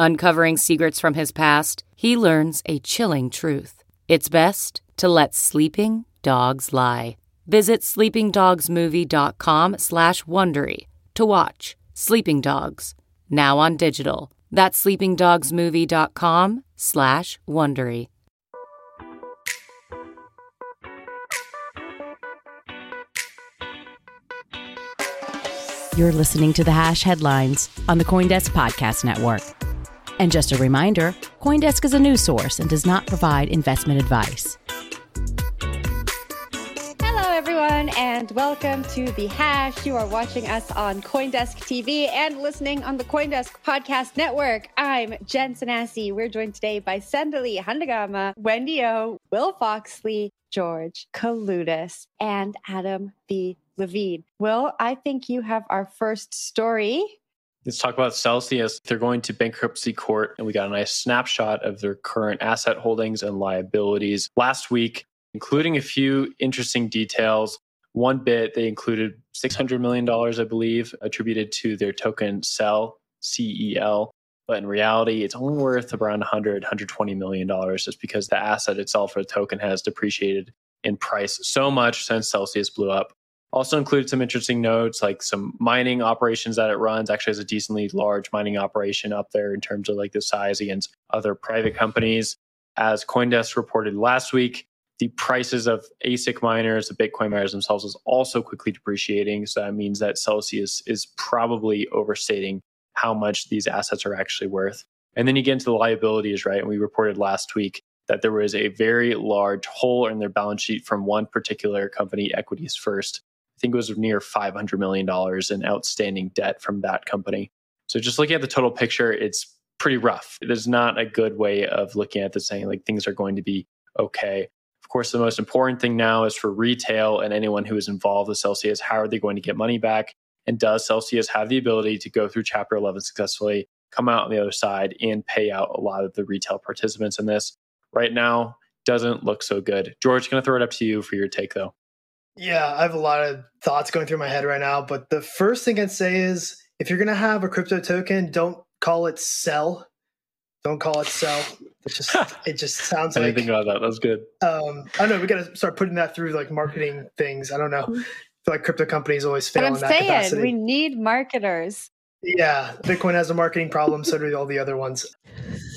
Uncovering secrets from his past, he learns a chilling truth. It's best to let sleeping dogs lie. Visit sleepingdogsmovie.com slash Wondery to watch Sleeping Dogs, now on digital. That's sleepingdogsmovie.com slash Wondery. You're listening to the Hash Headlines on the Coindesk Podcast Network. And just a reminder Coindesk is a news source and does not provide investment advice. Hello, everyone, and welcome to The Hash. You are watching us on Coindesk TV and listening on the Coindesk Podcast Network. I'm Jen Sanasi. We're joined today by Sandali Handagama, Wendy O, Will Foxley, George Kaludis, and Adam B. Levine. Will, I think you have our first story. Let's talk about Celsius. They're going to bankruptcy court, and we got a nice snapshot of their current asset holdings and liabilities last week, including a few interesting details. One bit, they included $600 million, I believe, attributed to their token CEL, C-E-L. But in reality, it's only worth around 100, 120 million dollars just because the asset itself or the token has depreciated in price so much since Celsius blew up. Also included some interesting notes like some mining operations that it runs. Actually, has a decently large mining operation up there in terms of like the size against other private companies. As CoinDesk reported last week, the prices of ASIC miners, the Bitcoin miners themselves, is also quickly depreciating. So that means that Celsius is probably overstating how much these assets are actually worth. And then you get into the liabilities, right? And we reported last week that there was a very large hole in their balance sheet from one particular company, Equities First, I think it was near $500 million in outstanding debt from that company. So just looking at the total picture, it's pretty rough. There's not a good way of looking at this saying like things are going to be okay. Of course, the most important thing now is for retail and anyone who is involved with Celsius, how are they going to get money back? And does Celsius have the ability to go through Chapter 11 successfully, come out on the other side, and pay out a lot of the retail participants in this? Right now, doesn't look so good. George, going to throw it up to you for your take, though. Yeah, I have a lot of thoughts going through my head right now. But the first thing I'd say is if you're going to have a crypto token, don't call it sell. Don't call it sell. It just it just sounds I like. didn't think about that. That's good. Um, I don't know. We got to start putting that through like marketing things. I don't know. I feel like crypto companies always fail But I'm in that saying capacity. we need marketers. Yeah, Bitcoin has a marketing problem, so do all the other ones.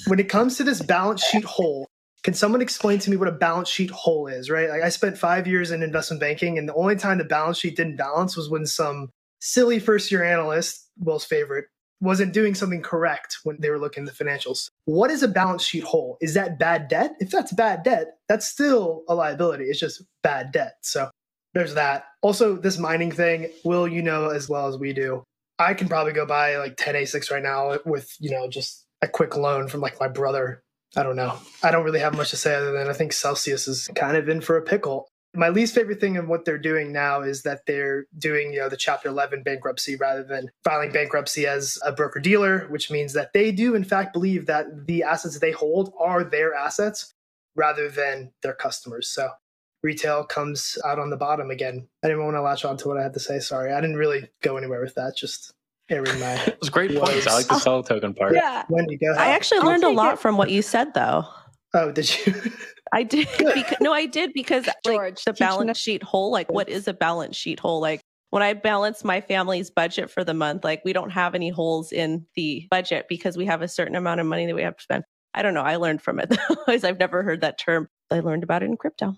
When it comes to this balance sheet hole, can someone explain to me what a balance sheet hole is, right? Like I spent five years in investment banking, and the only time the balance sheet didn't balance was when some silly first year analyst, Will's favorite, wasn't doing something correct when they were looking at the financials. What is a balance sheet hole? Is that bad debt? If that's bad debt, that's still a liability. It's just bad debt. So there's that. Also, this mining thing, Will, you know as well as we do. I can probably go buy like 10 ASICs right now with, you know, just a quick loan from like my brother. I don't know. I don't really have much to say other than I think Celsius is kind of in for a pickle. My least favorite thing in what they're doing now is that they're doing, you know, the chapter 11 bankruptcy rather than filing bankruptcy as a broker dealer, which means that they do in fact believe that the assets they hold are their assets rather than their customers. So retail comes out on the bottom again. I didn't want to latch on to what I had to say. Sorry. I didn't really go anywhere with that. Just airing my It was great points. I like the sell token part. Yeah. Wendy, go ahead. I actually I'll learned a lot it. from what you said, though. Oh, did you? I did. Because, no, I did because like the balance us- sheet hole. Like, what is a balance sheet hole? Like, when I balance my family's budget for the month, like we don't have any holes in the budget because we have a certain amount of money that we have to spend. I don't know. I learned from it. Otherwise, I've never heard that term. I learned about it in crypto.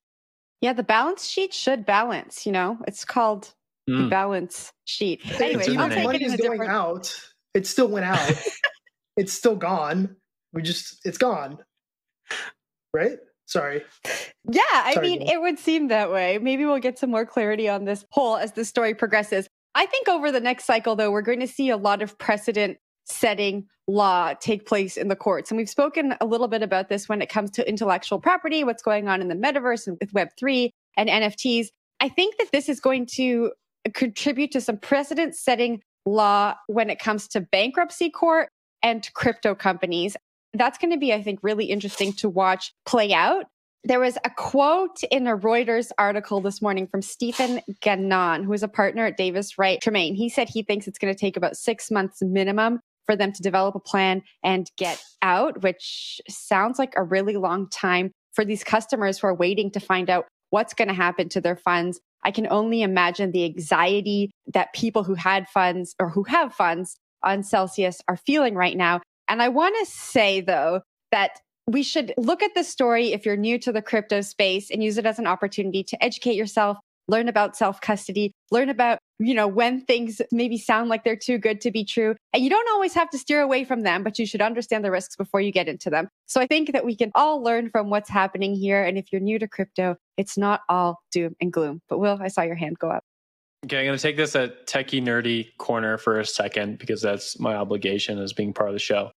Yeah, the balance sheet should balance. You know, it's called mm. the balance sheet. Anyway, even if money is going different... out, it still went out. it's still gone. We just it's gone. Right? Sorry. Yeah, I Sorry, mean, it would seem that way. Maybe we'll get some more clarity on this poll as the story progresses. I think over the next cycle, though, we're going to see a lot of precedent setting law take place in the courts. And we've spoken a little bit about this when it comes to intellectual property, what's going on in the metaverse and with Web3 and NFTs. I think that this is going to contribute to some precedent setting law when it comes to bankruptcy court and crypto companies. That's going to be, I think, really interesting to watch play out. There was a quote in a Reuters article this morning from Stephen Gannon, who is a partner at Davis Wright Tremaine. He said he thinks it's going to take about six months minimum for them to develop a plan and get out, which sounds like a really long time for these customers who are waiting to find out what's going to happen to their funds. I can only imagine the anxiety that people who had funds or who have funds on Celsius are feeling right now. And I want to say, though, that we should look at this story if you're new to the crypto space and use it as an opportunity to educate yourself, learn about self custody, learn about, you know, when things maybe sound like they're too good to be true. And you don't always have to steer away from them, but you should understand the risks before you get into them. So I think that we can all learn from what's happening here. And if you're new to crypto, it's not all doom and gloom. But Will, I saw your hand go up. Okay, I'm going to take this at techie nerdy corner for a second because that's my obligation as being part of the show.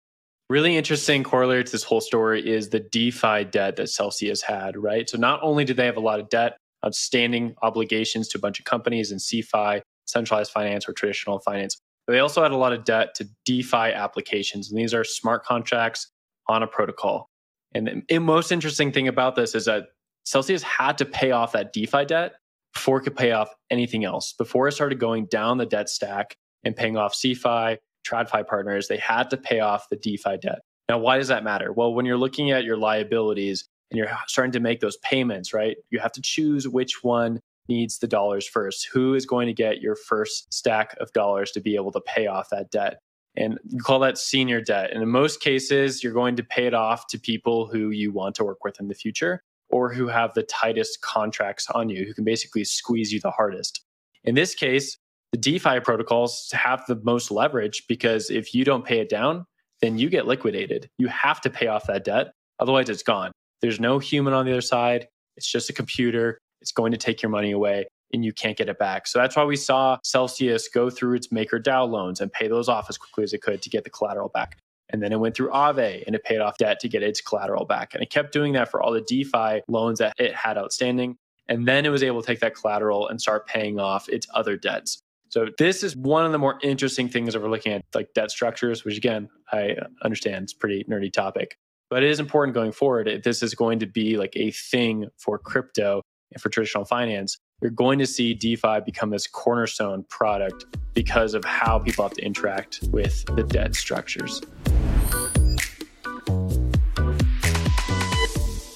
Really interesting corollary to this whole story is the DeFi debt that Celsius had, right? So not only did they have a lot of debt, outstanding obligations to a bunch of companies in CeFi, centralized finance or traditional finance. But they also had a lot of debt to DeFi applications. And these are smart contracts on a protocol. And the most interesting thing about this is that Celsius had to pay off that DeFi debt before it could pay off anything else. Before it started going down the debt stack and paying off CeFi, TradFi partners, they had to pay off the DeFi debt. Now, why does that matter? Well, when you're looking at your liabilities, and you're starting to make those payments, right? You have to choose which one needs the dollars first. Who is going to get your first stack of dollars to be able to pay off that debt? And you call that senior debt. And in most cases, you're going to pay it off to people who you want to work with in the future or who have the tightest contracts on you, who can basically squeeze you the hardest. In this case, the DeFi protocols have the most leverage because if you don't pay it down, then you get liquidated. You have to pay off that debt. Otherwise, it's gone. There's no human on the other side. It's just a computer. It's going to take your money away and you can't get it back. So that's why we saw Celsius go through its Maker MakerDAO loans and pay those off as quickly as it could to get the collateral back. And then it went through Aave and it paid off debt to get its collateral back. And it kept doing that for all the DeFi loans that it had outstanding. And then it was able to take that collateral and start paying off its other debts. So this is one of the more interesting things that we're looking at, like debt structures, which again, I understand it's pretty nerdy topic. But it is important going forward. If this is going to be like a thing for crypto and for traditional finance, you're going to see DeFi become this cornerstone product because of how people have to interact with the debt structures.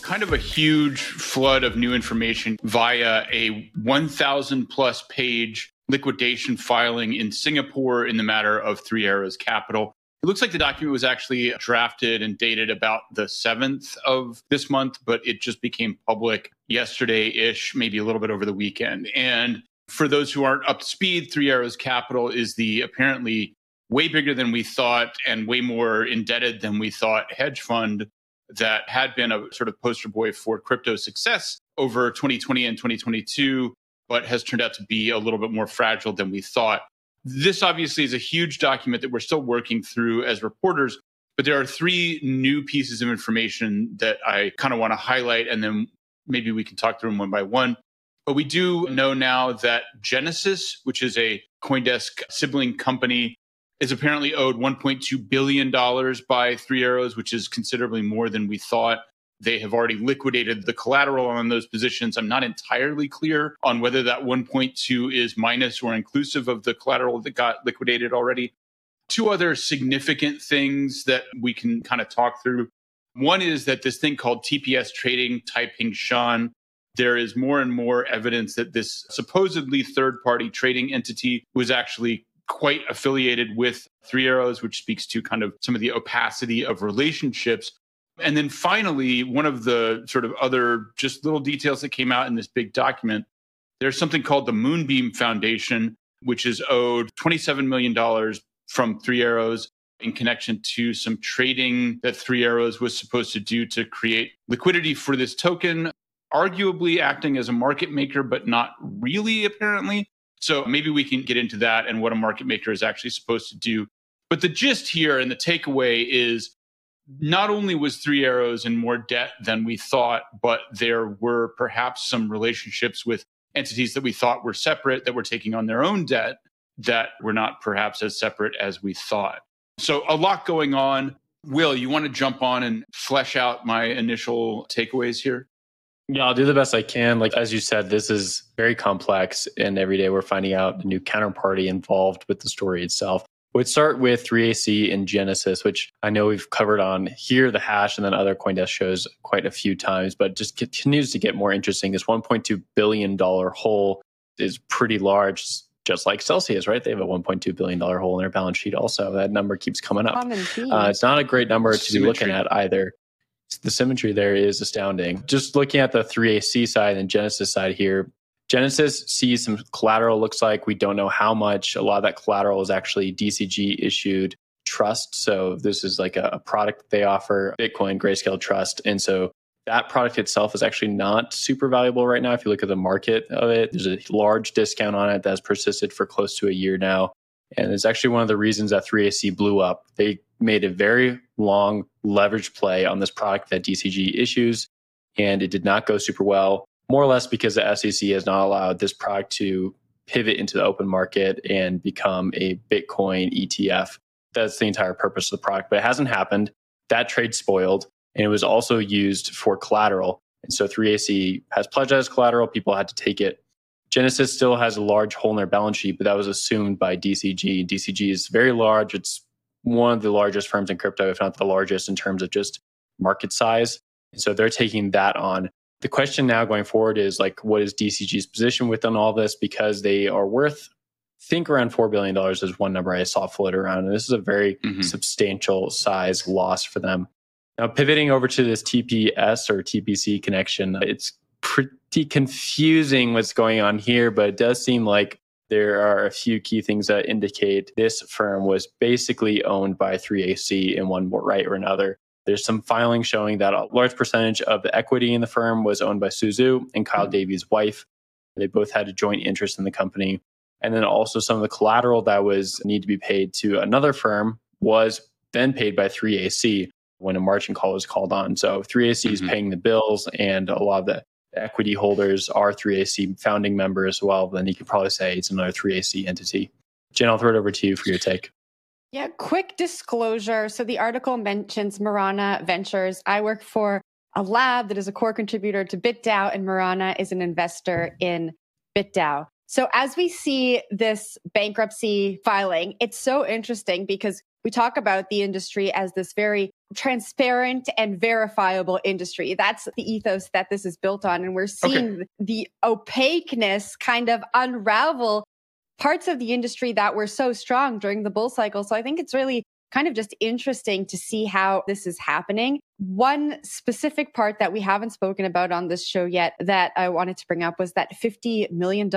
Kind of a huge flood of new information via a 1,000 plus page liquidation filing in Singapore in the matter of Three Arrows Capital. It looks like the document was actually drafted and dated about the 7th of this month, but it just became public yesterday ish, maybe a little bit over the weekend. And for those who aren't up to speed, Three Arrows Capital is the apparently way bigger than we thought and way more indebted than we thought hedge fund that had been a sort of poster boy for crypto success over 2020 and 2022, but has turned out to be a little bit more fragile than we thought. This obviously is a huge document that we're still working through as reporters, but there are three new pieces of information that I kind of want to highlight, and then maybe we can talk through them one by one. But we do know now that Genesis, which is a Coindesk sibling company, is apparently owed $1.2 billion by Three Arrows, which is considerably more than we thought. They have already liquidated the collateral on those positions. I'm not entirely clear on whether that 1.2 is minus or inclusive of the collateral that got liquidated already. Two other significant things that we can kind of talk through. One is that this thing called TPS trading, Taiping Shan, there is more and more evidence that this supposedly third party trading entity was actually quite affiliated with Three Arrows, which speaks to kind of some of the opacity of relationships And then finally, one of the sort of other just little details that came out in this big document, there's something called the Moonbeam Foundation, which is owed $27 million from Three Arrows in connection to some trading that Three Arrows was supposed to do to create liquidity for this token, arguably acting as a market maker, but not really, apparently. So maybe we can get into that and what a market maker is actually supposed to do. But the gist here and the takeaway is not only was Three Arrows in more debt than we thought, but there were perhaps some relationships with entities that we thought were separate that were taking on their own debt that were not perhaps as separate as we thought. So, a lot going on. Will, you want to jump on and flesh out my initial takeaways here? Yeah, I'll do the best I can. Like, as you said, this is very complex, and every day we're finding out a new counterparty involved with the story itself. We'd start with 3AC and Genesis, which I know we've covered on here, the hash, and then other Coindesk shows quite a few times, but just continues to get more interesting. This $1.2 billion hole is pretty large, just like Celsius, right? They have a $1.2 billion hole in their balance sheet also. That number keeps coming up. Uh, it's not a great number to symmetry. be looking at either. The symmetry there is astounding. Just looking at the 3AC side and Genesis side here, Genesis sees some collateral, looks like we don't know how much. A lot of that collateral is actually DCG issued trust. So this is like a, product they offer, Bitcoin Grayscale Trust. And so that product itself is actually not super valuable right now. If you look at the market of it, there's a large discount on it that has persisted for close to a year now. And it's actually one of the reasons that 3AC blew up. They made a very long leverage play on this product that DCG issues, and it did not go super well more or less because the SEC has not allowed this product to pivot into the open market and become a Bitcoin ETF. That's the entire purpose of the product, but it hasn't happened. That trade spoiled, and it was also used for collateral. And so 3AC has pledged as collateral. People had to take it. Genesis still has a large hole in their balance sheet, but that was assumed by DCG. DCG is very large. It's one of the largest firms in crypto, if not the largest in terms of just market size. And so they're taking that on the question now going forward is like, what is DCG's position within all this? Because they are worth, think around $4 billion is one number I saw float around. And this is a very mm-hmm. substantial size loss for them. Now, pivoting over to this TPS or TPC connection, it's pretty confusing what's going on here, but it does seem like there are a few key things that indicate this firm was basically owned by 3AC in one right or another. There's some filing showing that a large percentage of the equity in the firm was owned by Su Zhu and Kyle mm-hmm. Davies' wife. They both had a joint interest in the company. And then also some of the collateral that was need to be paid to another firm was then paid by 3AC when a margin call was called on. So 3AC mm-hmm. is paying the bills and a lot of the equity holders are 3AC founding members as well. Then you could probably say it's another 3AC entity. Jen, I'll throw it over to you for your take. Yeah, quick disclosure. So the article mentions Mirana Ventures. I work for a lab that is a core contributor to BitDAO, and Marana is an investor in BitDAO. So as we see this bankruptcy filing, it's so interesting because we talk about the industry as this very transparent and verifiable industry. That's the ethos that this is built on. And we're seeing okay. the opaqueness kind of unravel parts of the industry that were so strong during the bull cycle. So I think it's really kind of just interesting to see how this is happening. One specific part that we haven't spoken about on this show yet that I wanted to bring up was that $50 million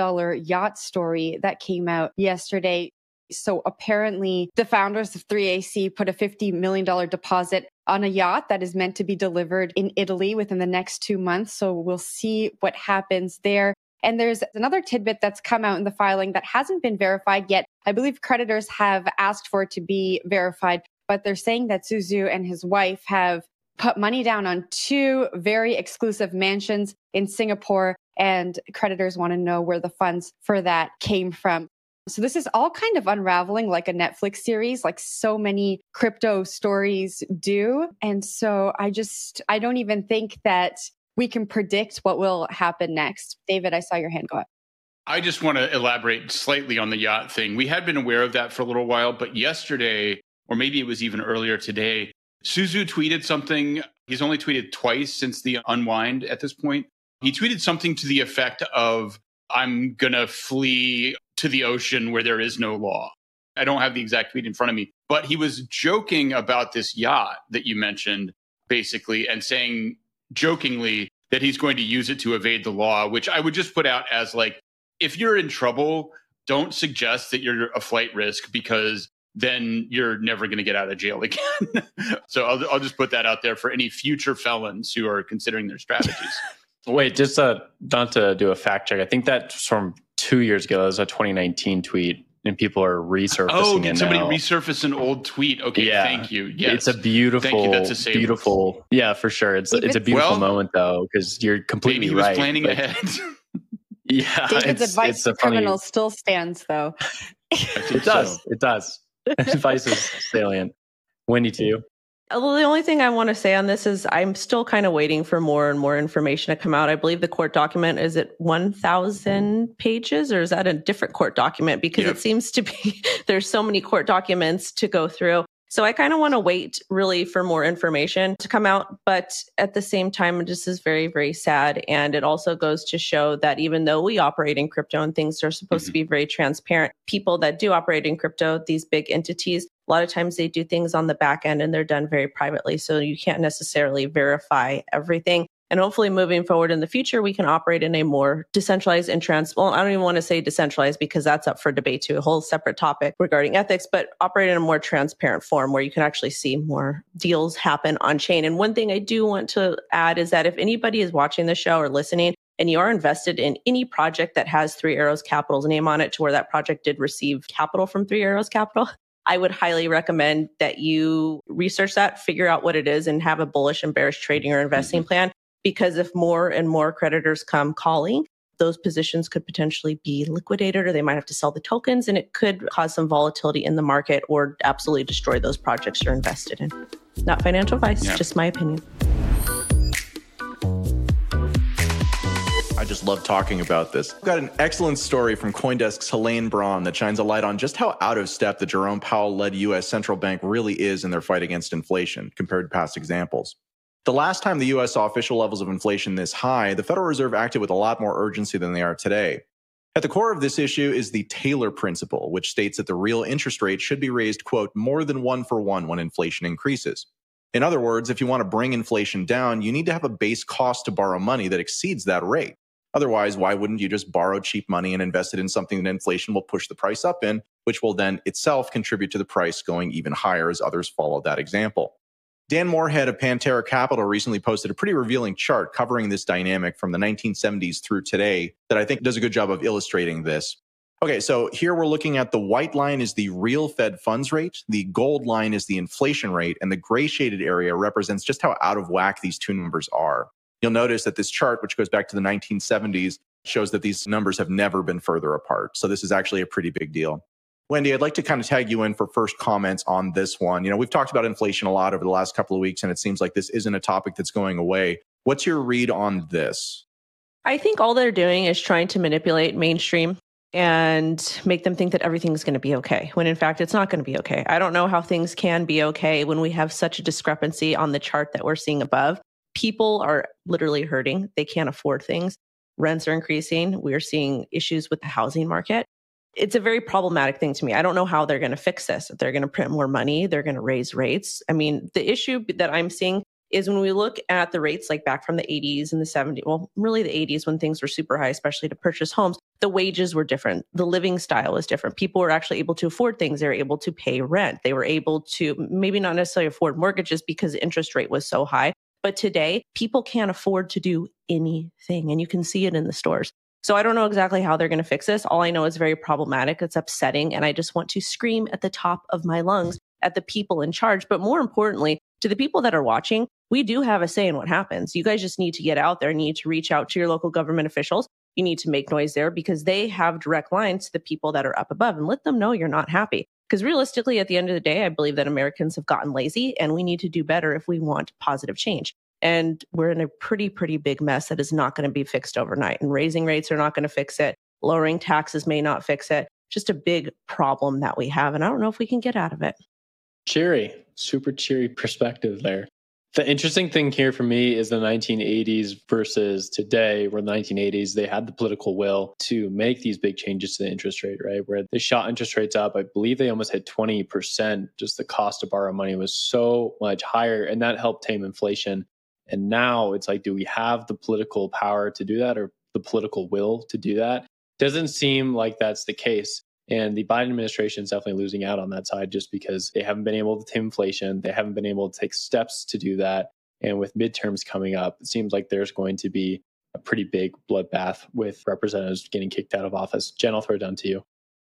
yacht story that came out yesterday. So apparently the founders of 3AC put a $50 million deposit on a yacht that is meant to be delivered in Italy within the next two months. So we'll see what happens there. And there's another tidbit that's come out in the filing that hasn't been verified yet. I believe creditors have asked for it to be verified, but they're saying that Su Zhu and his wife have put money down on two very exclusive mansions in Singapore, and creditors want to know where the funds for that came from. So this is all kind of unraveling like a Netflix series, like so many crypto stories do. And so I just, I don't even think that we can predict what will happen next. David, I saw your hand go up. I just want to elaborate slightly on the yacht thing. We had been aware of that for a little while, but yesterday, or maybe it was even earlier today, Su Zhu tweeted something. He's only tweeted twice since the unwind at this point. He tweeted something to the effect of, I'm going to flee to the ocean where there is no law. I don't have the exact tweet in front of me, but he was joking about this yacht that you mentioned basically, and saying jokingly that he's going to use it to evade the law, which I would just put out as like, if you're in trouble, don't suggest that you're a flight risk because then you're never going to get out of jail again. so I'll, I'll just put that out there for any future felons who are considering their strategies. Wait, just uh, not to do a fact check. I think that's from two years ago. That was a 2019 tweet, and people are resurfacing. Oh, did it somebody now. resurface an old tweet? Okay, Yeah. thank you. Yes, It's a beautiful, Thank you, that's a beautiful. Yeah, for sure. It's it's a beautiful Well, moment though, because you're completely maybe he was right. planning but- ahead. Yeah, David's it's, advice it's to a funny. still stands, though. It does. It does. Advice is salient. Wendy, to you. Although the only thing I want to say on this is I'm still kind of waiting for more and more information to come out. I believe the court document is it 1,000 pages or is that a different court document? Because Yep. it seems to be there's so many court documents to go through. So I kind of want to wait really for more information to come out. But at the same time, this is very, very sad. And it also goes to show that even though we operate in crypto and things are supposed to mm-hmm. be very transparent, people that do operate in crypto, these big entities, a lot of times they do things on the back end and they're done very privately. So you can't necessarily verify everything. And hopefully, moving forward in the future, we can operate in a more decentralized and trans. Well, I don't even want to say decentralized because that's up for debate too, a whole separate topic regarding ethics, but operate in a more transparent form where you can actually see more deals happen on chain. And one thing I do want to add is that if anybody is watching the show or listening, and you are invested in any project that has Three Arrows Capital's name on it to where that project did receive capital from Three Arrows Capital, I would highly recommend that you research that, figure out what it is, and have a bullish and bearish trading or investing mm-hmm. plan. Because if more and more creditors come calling, those positions could potentially be liquidated or they might have to sell the tokens and it could cause some volatility in the market or absolutely destroy those projects you're invested in. Not financial advice, Yeah. just my opinion. Love talking about this. I've got an excellent story from Coindesk's Helene Braun that shines a light on just how out of step the Jerome Powell led U.S. central bank really is in their fight against inflation compared to past examples. The last time the U.S. saw official levels of inflation this high, the Federal Reserve acted with a lot more urgency than they are today. At the core of this issue is the Taylor principle, which states that the real interest rate should be raised, quote, more than one for one when inflation increases. In other words, if you want to bring inflation down, you need to have a base cost to borrow money that exceeds that rate. Otherwise, why wouldn't you just borrow cheap money and invest it in something that inflation will push the price up in, which will then itself contribute to the price going even higher as others follow that example? Dan Morehead of Pantera Capital recently posted a pretty revealing chart covering this dynamic from the 1970s through today that I think does a good job of illustrating this. Okay, so here we're looking at the white line is the real Fed funds rate, the gold line is the inflation rate, and the gray shaded area represents just how out of whack these two numbers are. You'll notice that this chart, which goes back to the 1970s, shows that these numbers have never been further apart. So this is actually a pretty big deal. Wendy, I'd like to kind of tag you in for first comments on this one. You know, we've talked about inflation a lot over the last couple of weeks, and it seems like this isn't a topic that's going away. What's your read on this? I think all they're doing is trying to manipulate mainstream and make them think that everything's going to be okay when in fact it's not going to be okay. I don't know how things can be okay when we have such a discrepancy on the chart that we're seeing above. People are literally hurting. They can't afford things. Rents are increasing. We're seeing issues with the housing market. It's a very problematic thing to me. I don't know how they're going to fix this. If they're going to print more money, they're going to raise rates. I mean, the issue that I'm seeing is when we look at the rates like back from the 80s and the 70s, well, really the 80s when things were super high, especially to purchase homes, the wages were different. The living style was different. People were actually able to afford things. They were able to pay rent. They were able to maybe not necessarily afford mortgages because the interest rate was so high. But today, people can't afford to do anything. And you can see it in the stores. So I don't know exactly how they're going to fix this. All I know is very problematic. It's upsetting. And I just want to scream at the top of my lungs at the people in charge. But more importantly, to the people that are watching, we do have a say in what happens. You guys just need to get out there, need to reach out to your local government officials. You need to make noise there because they have direct lines to the people that are up above and let them know you're not happy. Because realistically, at the end of the day, I believe that Americans have gotten lazy and we need to do better if we want positive change. And we're in a pretty, pretty big mess that is not going to be fixed overnight. And raising rates are not going to fix it. Lowering taxes may not fix it. Just a big problem that we have. And I don't know if we can get out of it. Cheery, super cheery perspective there. The interesting thing here for me is the 1980s versus today, where the 1980s, they had the political will to make these big changes to the interest rate, right? Where they shot interest rates up. I believe they almost hit 20%. Just the cost to borrow money was so much higher, and that helped tame inflation. And now it's like, do we have the political power to do that or the political will to do that? Doesn't seem like that's the case. And the Biden administration is definitely losing out on that side just because they haven't been able to tame inflation. They haven't been able to take steps to do that. And with midterms coming up, it seems like there's going to be a pretty big bloodbath with representatives getting kicked out of office. Jen, I'll throw it down to you.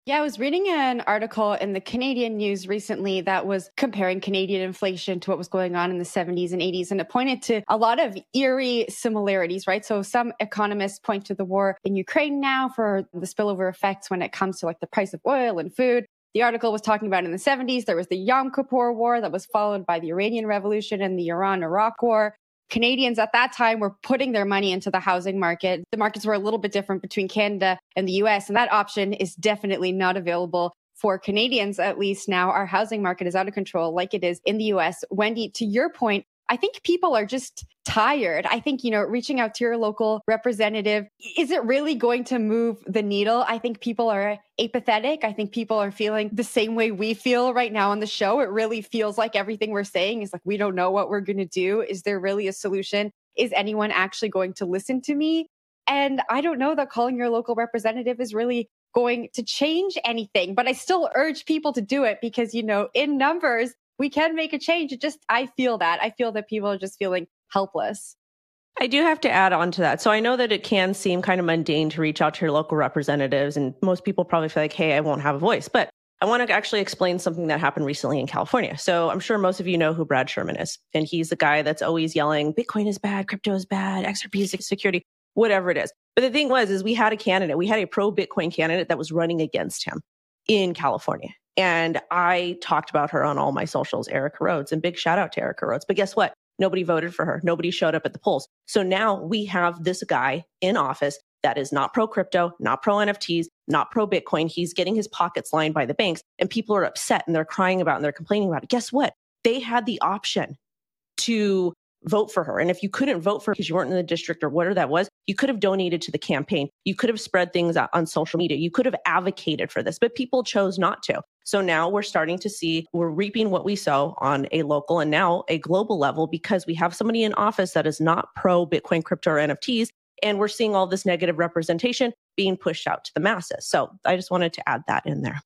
Yeah, I was reading an article in the Canadian news recently that was comparing Canadian inflation to what was going on in the 70s and 80s. And it pointed to a lot of eerie similarities, right? So some economists point to the war in Ukraine now for the spillover effects when it comes to like the price of oil and food. The article was talking about in the 70s, there was the Yom Kippur War that was followed by the Iranian Revolution and the Iran Iraq War. Canadians at that time were putting their money into the housing market. The markets were a little bit different between Canada and the US, and that option is definitely not available for Canadians, at least now. Our housing market is out of control, like it is in the US. Wendy, to your point, I think people are just tired. I think, you know, reaching out to your local representative, is it really going to move the needle? I think people are apathetic. I think people are feeling the same way we feel right now on the show. It really feels like everything we're saying is like, we don't know what we're going to do. Is there really a solution? Is anyone actually going to listen to me? And I don't know that calling your local representative is really going to change anything, but I still urge people to do it because, you know, in numbers, we can make a change. It just, I feel that. I feel that people are just feeling helpless. I do have to add on to that. So I know that it can seem kind of mundane to reach out to your local representatives, and most people probably feel like, hey, I won't have a voice. But I want to actually explain something that happened recently in California. So I'm sure most of you know who Brad Sherman is. And he's the guy that's always yelling, Bitcoin is bad, crypto is bad, XRP is security, whatever it is. But the thing was, is we had a candidate, we had a pro Bitcoin candidate that was running against him in California. And I talked about her on all my socials, Aarika Rhodes, and big shout out to Aarika Rhodes. But guess what? Nobody voted for her. Nobody showed up at the polls. So now we have this guy in office that is not pro crypto, not pro NFTs, not pro Bitcoin. He's getting his pockets lined by the banks and people are upset and they're crying about and they're complaining about it. Guess what? They had the option to vote for her. And if you couldn't vote for her because you weren't in the district or whatever that was, you could have donated to the campaign. You could have spread things on social media. You could have advocated for this, but people chose not to. So now we're starting to see we're reaping what we sow on a local and now a global level because we have somebody in office that is not pro Bitcoin, crypto, or NFTs. And we're seeing all this negative representation being pushed out to the masses. So I just wanted to add that in there.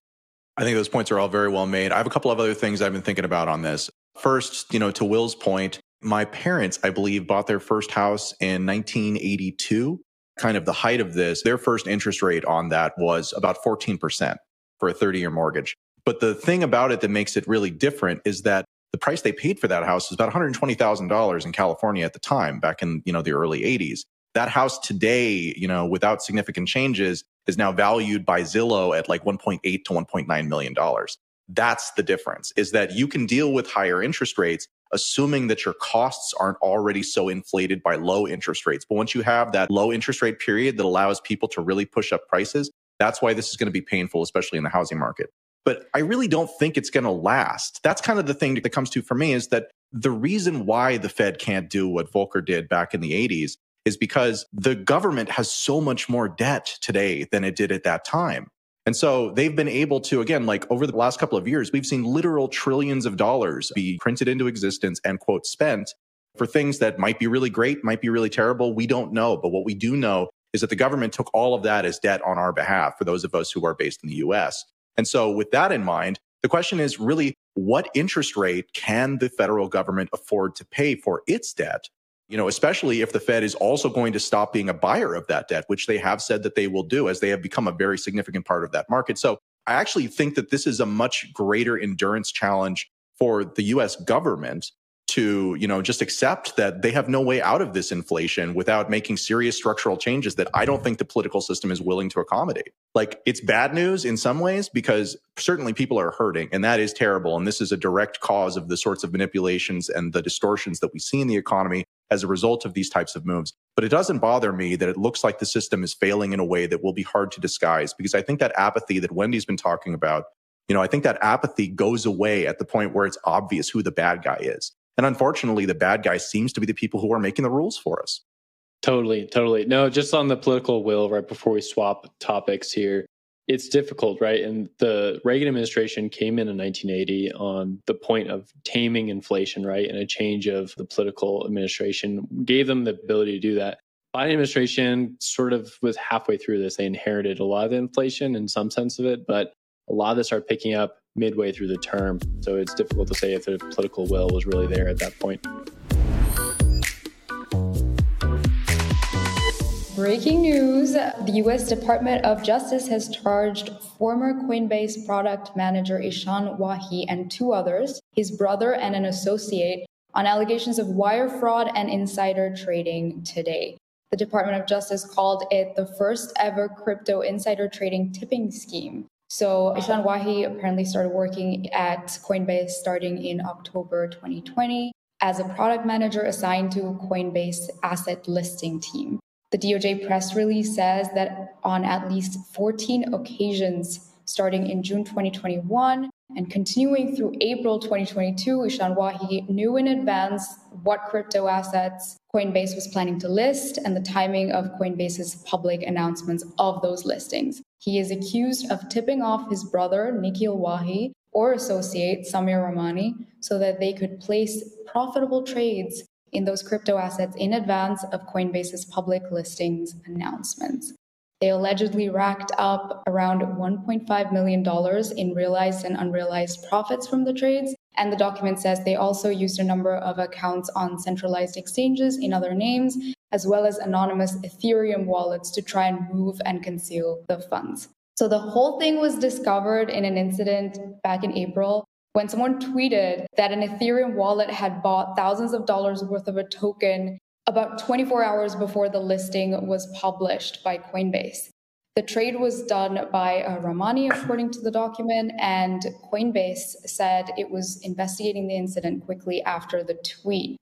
I think those points are all very well made. I have a couple of other things I've been thinking about on this. First, you know, to Will's point, my parents, I believe, bought their first house in 1982. Kind of the height of this, their first interest rate on that was about 14% for a 30 year mortgage. But the thing about it that makes it really different is that the price they paid for that house was about $120,000 in California at the time, back in, you know, the early 80s. That house today, you know, without significant changes is now valued by Zillow at like 1.8 to 1.9 million dollars. That's the difference is that you can deal with higher interest rates assuming that your costs aren't already so inflated by low interest rates. But once you have that low interest rate period that allows people to really push up prices, that's why this is going to be painful, especially in the housing market. But I really don't think it's going to last. That's kind of the thing that comes to for me is that the reason why the Fed can't do what Volcker did back in the 80s is because the government has so much more debt today than it did at that time. And so they've been able to, again, like over the last couple of years, we've seen literal trillions of dollars be printed into existence and quote spent for things that might be really great, might be really terrible. We don't know. But what we do know is that the government took all of that as debt on our behalf for those of us who are based in the US. And so with that in mind, the question is really what interest rate can the federal government afford to pay for its debt you know, especially if the Fed is also going to stop being a buyer of that debt, which they have said that they will do as they have become a very significant part of that market. So I actually think that this is a much greater endurance challenge for the US government to, you know, just accept that they have no way out of this inflation without making serious structural changes that I don't think the political system is willing to accommodate. Like it's bad news in some ways because certainly people are hurting and that is terrible. And this is a direct cause of the sorts of manipulations and the distortions that we see in the economy as a result of these types of moves. But it doesn't bother me that it looks like the system is failing in a way that will be hard to disguise because I think that apathy that Wendy's been talking about, you know, I think that apathy goes away at the point where it's obvious who the bad guy is. And unfortunately, the bad guy seems to be the people who are making the rules for us. Totally, totally. No, just on the political will, right before we swap topics here, it's difficult, right? And the Reagan administration came in in 1980 on the point of taming inflation, right? And a change of the political administration gave them the ability to do that. Biden administration sort of was halfway through this. They inherited a lot of the inflation in some sense of it, but a lot of this started picking up midway through the term. So it's difficult to say if the political will was really there at that point. Breaking news The US Department of Justice has charged former Coinbase product manager Ishan Wahi and two others, his brother and an associate, on allegations of wire fraud and insider trading today. The Department of Justice called it the first ever crypto insider trading tipping scheme. So Ishan Wahi apparently started working at Coinbase starting in October 2020 as a product manager assigned to Coinbase asset listing team. The DOJ press release says that on at least 14 occasions starting in June 2021 and continuing through April 2022, Ishan Wahi knew in advance what crypto assets Coinbase was planning to list and the timing of Coinbase's public announcements of those listings. He is accused of tipping off his brother, Nikhil Wahi, or associate, Sameer Ramani, so that they could place profitable trades in those crypto assets in advance of Coinbase's public listings announcements. They allegedly racked up around $1.5 million in realized and unrealized profits from the trades. And the document says they also used a number of accounts on centralized exchanges in other names, as well as anonymous Ethereum wallets to try and move and conceal the funds. So the whole thing was discovered in an incident back in April when someone tweeted that an Ethereum wallet had bought thousands of dollars worth of a token about 24 hours before the listing was published by Coinbase. The trade was done by uh, Ramani, according to the document, and Coinbase said it was investigating the incident quickly after the tweet.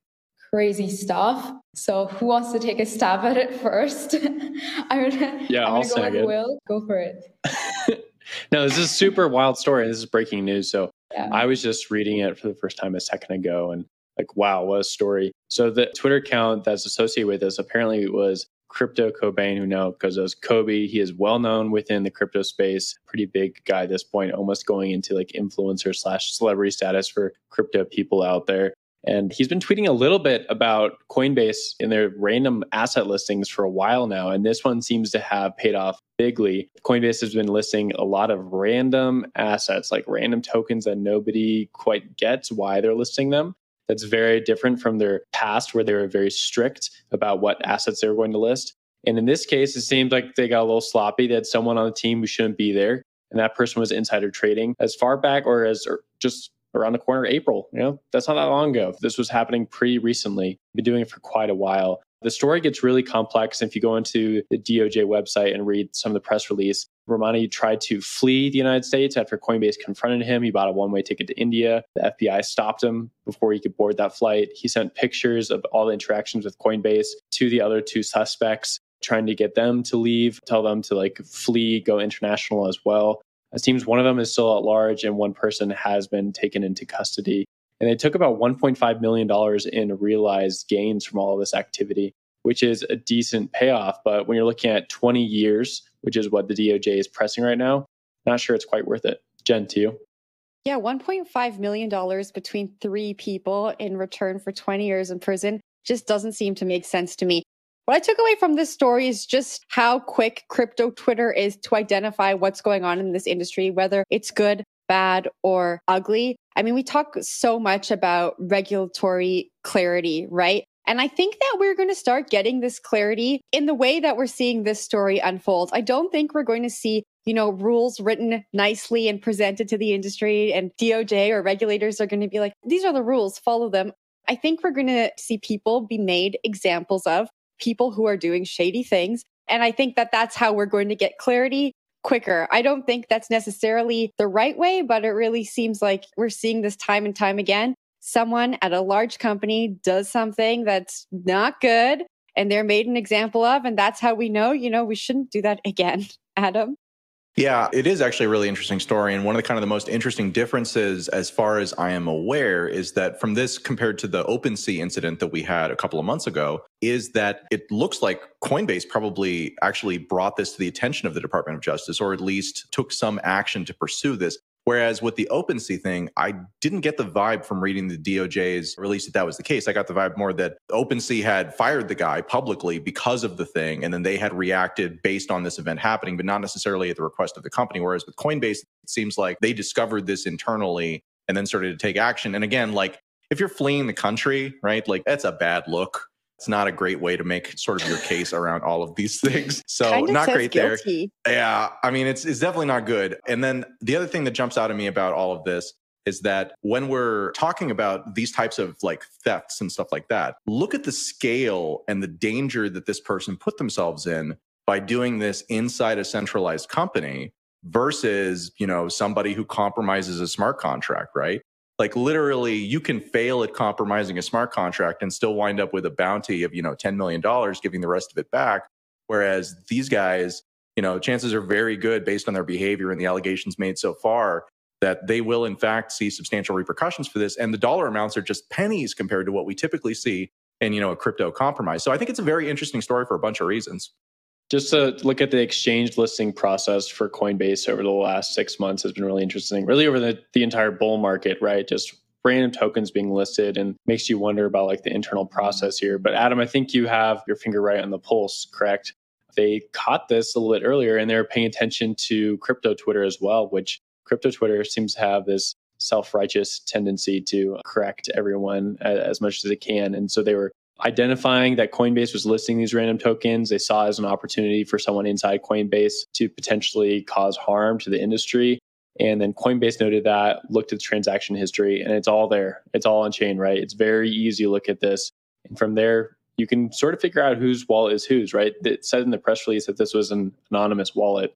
Crazy stuff. So, who wants to take a stab at it first? I'm gonna, yeah, I'm I'll go with Will. Go for it. no, this is a super wild story. This is breaking news. So, yeah. I was just reading it for the first time a second ago and like, wow, what a story. So the Twitter account that's associated with this apparently was Crypto Cobain, who know because as Cobie. He is well known within the crypto space, pretty big guy at this point, almost going into like influencer slash celebrity status for crypto people out there. And he's been tweeting a little bit about Coinbase in their random asset listings for a while now. And this one seems to have paid off bigly. Coinbase has been listing a lot of random assets, like random tokens that nobody quite gets why they're listing them. That's very different from their past, where they were very strict about what assets they were going to list. And in this case, it seemed like they got a little sloppy. They had someone on the team who shouldn't be there. And that person was insider trading as far back or as just around the corner, April. You know, that's not that long ago. This was happening pretty recently. Been doing it for quite a while. The story gets really complex. If you go into the DOJ website and read some of the press release, Ramani tried to flee the United States after Coinbase confronted him. He bought a one way ticket to India. The FBI stopped him before he could board that flight. He sent pictures of all the interactions with Coinbase to the other two suspects, trying to get them to leave, tell them to like flee, go international as well. It seems one of them is still at large and one person has been taken into custody. And they took about $1.5 million in realized gains from all of this activity, which is a decent payoff. But when you're looking at 20 years, which is what the DOJ is pressing right now, not sure it's quite worth it. Jen, to you. Yeah, $1.5 million between three people in return for 20 years in prison just doesn't seem to make sense to me. What I took away from this story is just how quick crypto Twitter is to identify what's going on in this industry, whether it's good, bad, or ugly. I mean, we talk so much about regulatory clarity, right? And I think that we're going to start getting this clarity in the way that we're seeing this story unfold. I don't think we're going to see, you know, rules written nicely and presented to the industry and DOJ or regulators are going to be like, these are the rules, follow them. I think we're going to see people be made examples of people who are doing shady things. And I think that that's how we're going to get clarity quicker. I don't think that's necessarily the right way, but it really seems like we're seeing this time and time again. Someone at a large company does something that's not good and they're made an example of. And that's how we know, you know, we shouldn't do that again. Adam? Yeah, it is actually a really interesting story. And one of the kind of the most interesting differences, as far as I am aware, is that from this compared to the OpenSea incident that we had a couple of months ago, is that it looks like Coinbase probably actually brought this to the attention of the Department of Justice, or at least took some action to pursue this. Whereas with the OpenSea thing, I didn't get the vibe from reading the DOJ's release that that was the case. I got the vibe more that OpenSea had fired the guy publicly because of the thing, and then they had reacted based on this event happening, but not necessarily at the request of the company. Whereas with Coinbase, it seems like they discovered this internally and then started to take action. And again, like if you're fleeing the country, right, like that's a bad look it's not a great way to make sort of your case around all of these things. So kind of not great guilty. there. Yeah, I mean it's it's definitely not good. And then the other thing that jumps out at me about all of this is that when we're talking about these types of like thefts and stuff like that, look at the scale and the danger that this person put themselves in by doing this inside a centralized company versus, you know, somebody who compromises a smart contract, right? Like literally you can fail at compromising a smart contract and still wind up with a bounty of you know 10 million dollars giving the rest of it back. Whereas these guys you know chances are very good based on their behavior and the allegations made so far that they will in fact see substantial repercussions for this. And the dollar amounts are just pennies compared to what we typically see in you know a crypto compromise. So i think it's a very interesting story for a bunch of reasons just to look at the exchange listing process for Coinbase over the last six months has been really interesting. Really over the, the entire bull market, right? Just random tokens being listed and makes you wonder about like the internal process here. But Adam, I think you have your finger right on the pulse, correct? They caught this a little bit earlier and they're paying attention to crypto Twitter as well, which crypto Twitter seems to have this self-righteous tendency to correct everyone as much as it can. And so they were identifying that Coinbase was listing these random tokens, they saw as an opportunity for someone inside Coinbase to potentially cause harm to the industry. And then Coinbase noted that, looked at the transaction history, and it's all there. It's all on chain, right? It's very easy to look at this. And from there, you can sort of figure out whose wallet is whose, right? It said in the press release that this was an anonymous wallet.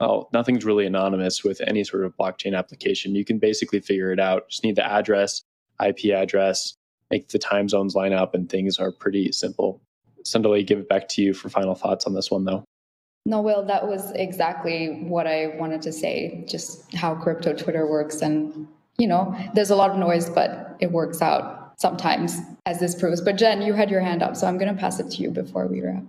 Well, nothing's really anonymous with any sort of blockchain application. You can basically figure it out. Just need the address, IP address, make the time zones line up, and things are pretty simple. Sandali, give it back to you for final thoughts on this one, though. No, Will, that was exactly what I wanted to say, just how crypto Twitter works. And, you know, there's a lot of noise, but it works out sometimes, as this proves. But Jen, you had your hand up, so I'm going to pass it to you before we wrap.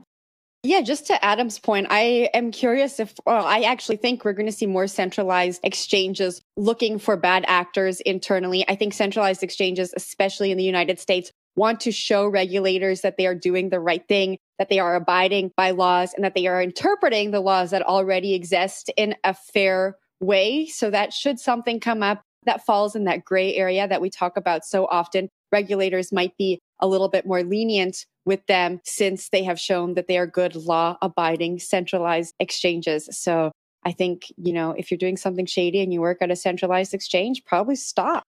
Yeah, just to Adam's point, I am curious if, well, I actually think we're going to see more centralized exchanges looking for bad actors internally. I think centralized exchanges, especially in the United States, want to show regulators that they are doing the right thing, that they are abiding by laws, and that they are interpreting the laws that already exist in a fair way. So that should something come up that falls in that gray area that we talk about so often, regulators might be a little bit more lenient with them since they have shown that they are good law abiding centralized exchanges. So I think, you know, if you're doing something shady and you work at a centralized exchange, probably stop.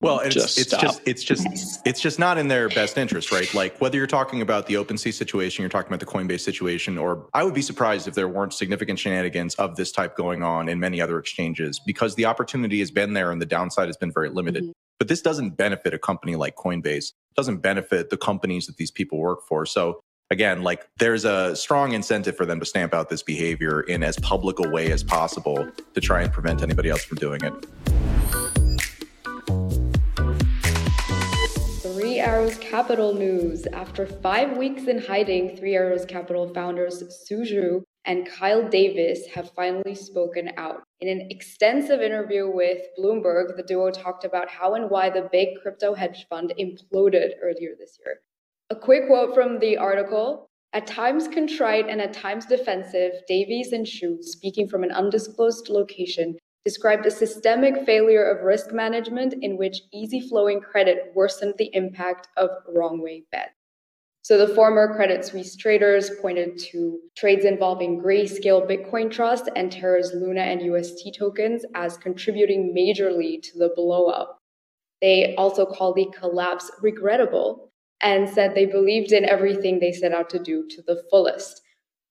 Well, it's just it's just it's just it's just not in their best interest, right? Like whether you're talking about the OpenSea situation, you're talking about the Coinbase situation, or I would be surprised if there weren't significant shenanigans of this type going on in many other exchanges because the opportunity has been there and the downside has been very limited. Mm-hmm. But this doesn't benefit a company like Coinbase. Doesn't benefit the companies that these people work for. So again, like there's a strong incentive for them to stamp out this behavior in as public a way as possible to try and prevent anybody else from doing it. Three Arrows Capital news. After five weeks in hiding, Three Arrows Capital founders Su Zhu and Kyle Davies have finally spoken out. In an extensive interview with Bloomberg, the duo talked about how and why the big crypto hedge fund imploded earlier this year. A quick quote from the article At times contrite and at times defensive, Davies and Zhu, speaking from an undisclosed location, described a systemic failure of risk management in which easy flowing credit worsened the impact of wrong way bets. So the former Credit Suisse traders pointed to trades involving Grayscale Bitcoin Trust and Terra's Luna and UST tokens as contributing majorly to the blowup. They also called the collapse regrettable and said they believed in everything they set out to do to the fullest.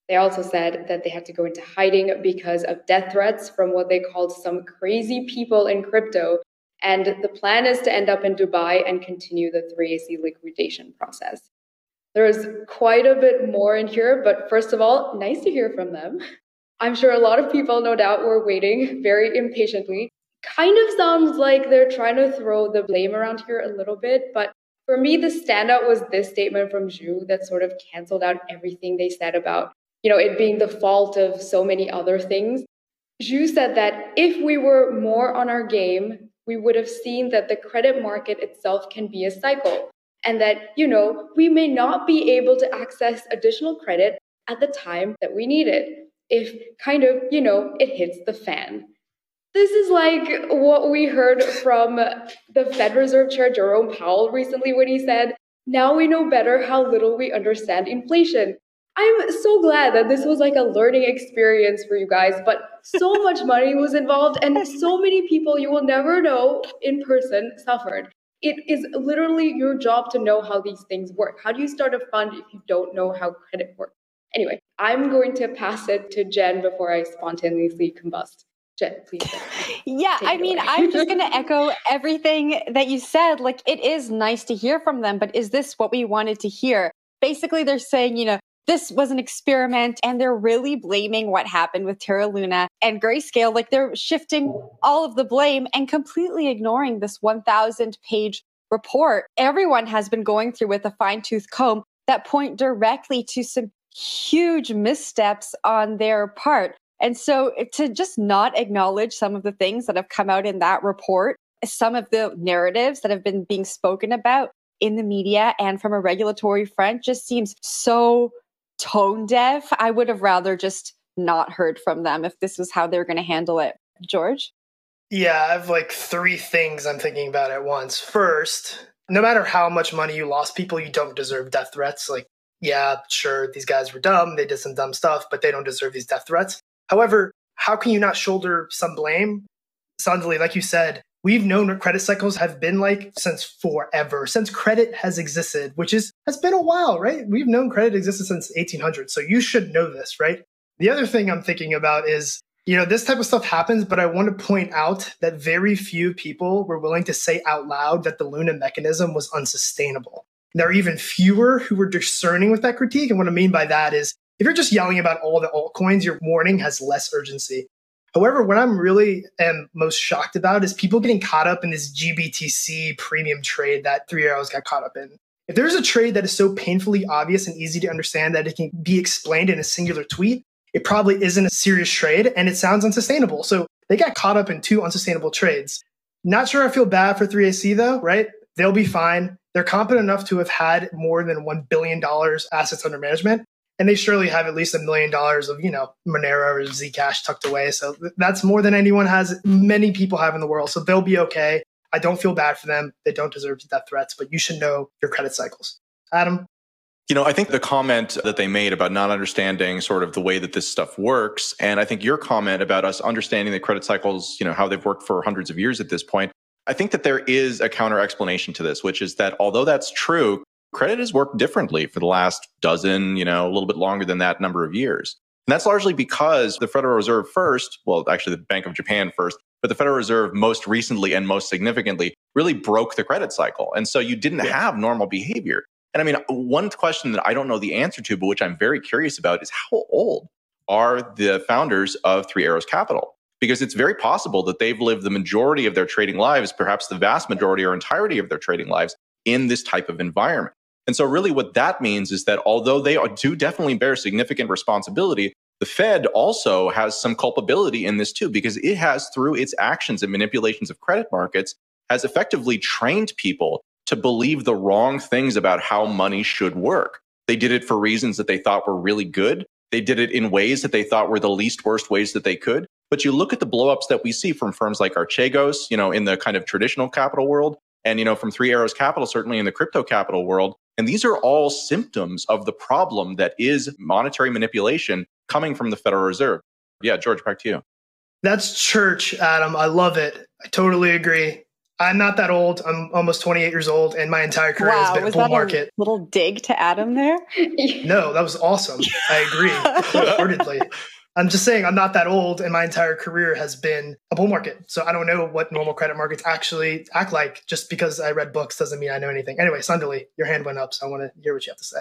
They also said that they had to go into hiding because of death threats from what they called some crazy people in crypto. And the plan is to end up in Dubai and continue the 3AC liquidation process. There's quite a bit more in here, but first of all, nice to hear from them. I'm sure a lot of people, no doubt, were waiting very impatiently. Kind of sounds like they're trying to throw the blame around here a little bit, but for me, the standout was this statement from Zhu that sort of canceled out everything they said about, you know, it being the fault of so many other things. Zhu said that if we were more on our game, we would have seen that the credit market itself can be a cycle and that, you know, we may not be able to access additional credit at the time that we need it if kind of, you know, it hits the fan. This is like what we heard from the Fed Reserve Chair Jerome Powell recently when he said, Now we know better how little we understand inflation. I'm so glad that this was like a learning experience for you guys, but so much money was involved and so many people you will never know in person suffered. It is literally your job to know how these things work. How do you start a fund if you don't know how credit works? Anyway, I'm going to pass it to Jen before I spontaneously combust. Jen, please. yeah, I mean, I'm just going to echo everything that you said. Like, it is nice to hear from them, but is this what we wanted to hear? Basically, they're saying, you know, this was an experiment and they're really blaming what happened with Terra Luna and Grayscale. Like they're shifting all of the blame and completely ignoring this 1000 page report everyone has been going through with a fine tooth comb that point directly to some huge missteps on their part. And so eh, to just not acknowledge some of the things that have come out in that report, some of the narratives that have been being spoken about in the media and from a regulatory front just seems so tone deaf. I would have rather just not heard from them if this was how they were going to handle it. George? Yeah, I have like three things I'm thinking about at once. First, no matter how much money you lost, people, you don't deserve death threats. Like, yeah, sure, these guys were dumb. They did some dumb stuff, but they don't deserve these death threats. However, how can you not shoulder some blame? Sandali, like you said, we've known what credit cycles have been like since forever, since credit has existed, which is has been a while, right? We've known credit existed since 1800, so you should know this, right? The other thing I'm thinking about is, you know, this type of stuff happens, but I want to point out that very few people were willing to say out loud that the Luna mechanism was unsustainable. There are even fewer who were discerning with that critique. And what I mean by that is if you're just yelling about all the altcoins, your warning has less urgency. However, what I'm really am most shocked about is people getting caught up in this GBTC premium trade that Three Arrows got caught up in. If there's a trade that is so painfully obvious and easy to understand that it can be explained in a singular tweet, it probably isn't a serious trade and it sounds unsustainable. So they got caught up in two unsustainable trades. Not sure I feel bad for 3AC though, right? They'll be fine. They're competent enough to have had more than $1 billion assets under management and they surely have at least a million dollars of you know Monero or Zcash tucked away. So that's more than anyone has. Many people have in the world, so they'll be okay. I don't feel bad for them. They don't deserve death threats, but you should know your credit cycles. Adam. You know, I think the comment that they made about not understanding sort of the way that this stuff works, and I think your comment about us understanding the credit cycles, you know, how they've worked for hundreds of years at this point, I think that there is a counter explanation to this, which is that although that's true, credit has worked differently for the last dozen, you know, a little bit longer than that number of years. And that's largely because the Federal Reserve first, well, actually the Bank of Japan first, but the Federal Reserve most recently and most significantly really broke the credit cycle. And so you didn't yeah. have normal behavior. And I mean, one question that I don't know the answer to, but which I'm very curious about is how old are the founders of Three Arrows Capital? Because it's very possible that they've lived the majority of their trading lives, perhaps the vast majority or entirety of their trading lives in this type of environment. And so, really, what that means is that although they do definitely bear significant responsibility, the Fed also has some culpability in this too, because it has, through its actions and manipulations of credit markets, has effectively trained people to believe the wrong things about how money should work. They did it for reasons that they thought were really good. They did it in ways that they thought were the least worst ways that they could. But you look at the blowups that we see from firms like Archegos, you know, in the kind of traditional capital world, and you know, from Three Arrows Capital, certainly in the crypto capital world, and these are all symptoms of the problem that is monetary manipulation coming from the Federal Reserve. Yeah, George, back to you. That's church, Adam. I love it. I totally agree. I'm not that old. I'm almost 28 years old, and my entire career wow, has been a bull market. A little dig to Adam there. no, that was awesome. I agree wholeheartedly. I'm just saying I'm not that old and my entire career has been a bull market. So I don't know what normal credit markets actually act like. Just because I read books doesn't mean I know anything. Anyway, Sandali, your hand went up, so I want to hear what you have to say.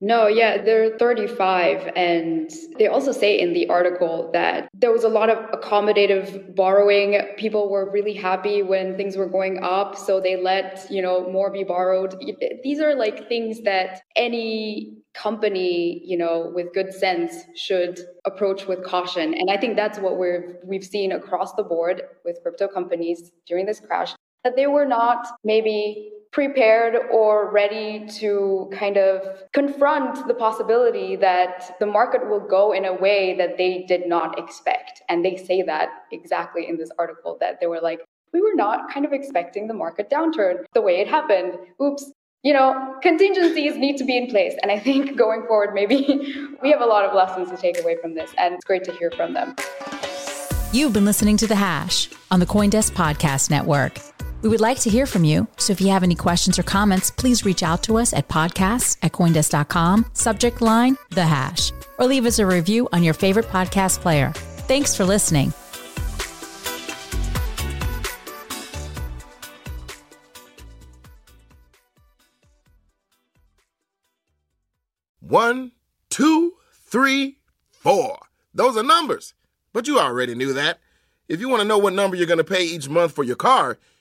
No, yeah, they're 35. And they also say in the article that there was a lot of accommodative borrowing. People were really happy when things were going up. So they let, you know, more be borrowed. These are like things that any company, you know, with good sense should approach with caution. And I think that's what we've we've seen across the board with crypto companies during this crash that they were not maybe prepared or ready to kind of confront the possibility that the market will go in a way that they did not expect. And they say that exactly in this article that they were like, we were not kind of expecting the market downturn the way it happened. Oops. You know, contingencies need to be in place. And I think going forward, maybe we have a lot of lessons to take away from this. And it's great to hear from them. You've been listening to The Hash on the Coindesk Podcast Network. We would like to hear from you. So if you have any questions or comments, please reach out to us at podcasts at Coindesk.com, subject line, the hash, or leave us a review on your favorite podcast player. Thanks for listening. One, two, three, four. Those are numbers. But you already knew that. If you want to know what number you're going to pay each month for your car,